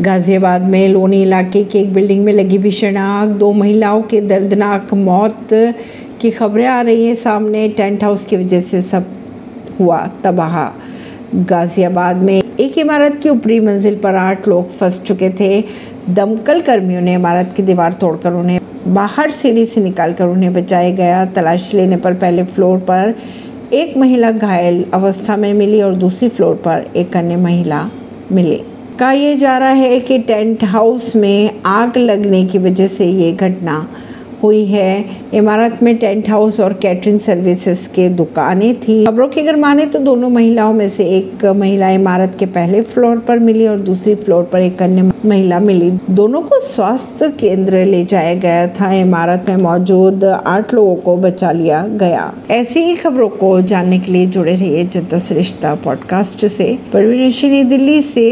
गाजियाबाद में लोनी इलाके की एक बिल्डिंग में लगी भीषण आग दो महिलाओं के दर्दनाक मौत की खबरें आ रही हैं सामने। टेंट हाउस की वजह से सब हुआ तबाह। गाजियाबाद में एक इमारत की ऊपरी मंजिल पर आठ लोग फंस चुके थे। दमकल कर्मियों ने इमारत की दीवार तोड़कर उन्हें बाहर सीढ़ी से निकालकर उन्हें बचाया गया। तलाशी लेने पर पहले फ्लोर पर एक महिला घायल अवस्था में मिली और दूसरी फ्लोर पर एक अन्य महिला मिली। कहा यह जा रहा है कि टेंट हाउस में आग लगने की वजह से ये घटना हुई है। इमारत में टेंट हाउस और कैटरिंग सर्विसेज़ के दुकानें थी। खबरों की अगर माने तो दोनों महिलाओं में से एक महिला इमारत के पहले फ्लोर पर मिली और दूसरी फ्लोर पर एक अन्य महिला मिली। दोनों को स्वास्थ्य केंद्र ले जाया गया था। इमारत में मौजूद आठ लोगों को बचा लिया गया। ऐसी ही खबरों को जानने के लिए जुड़े रहिए जनता सरिश्ता पॉडकास्ट से। परवीन दिल्ली से।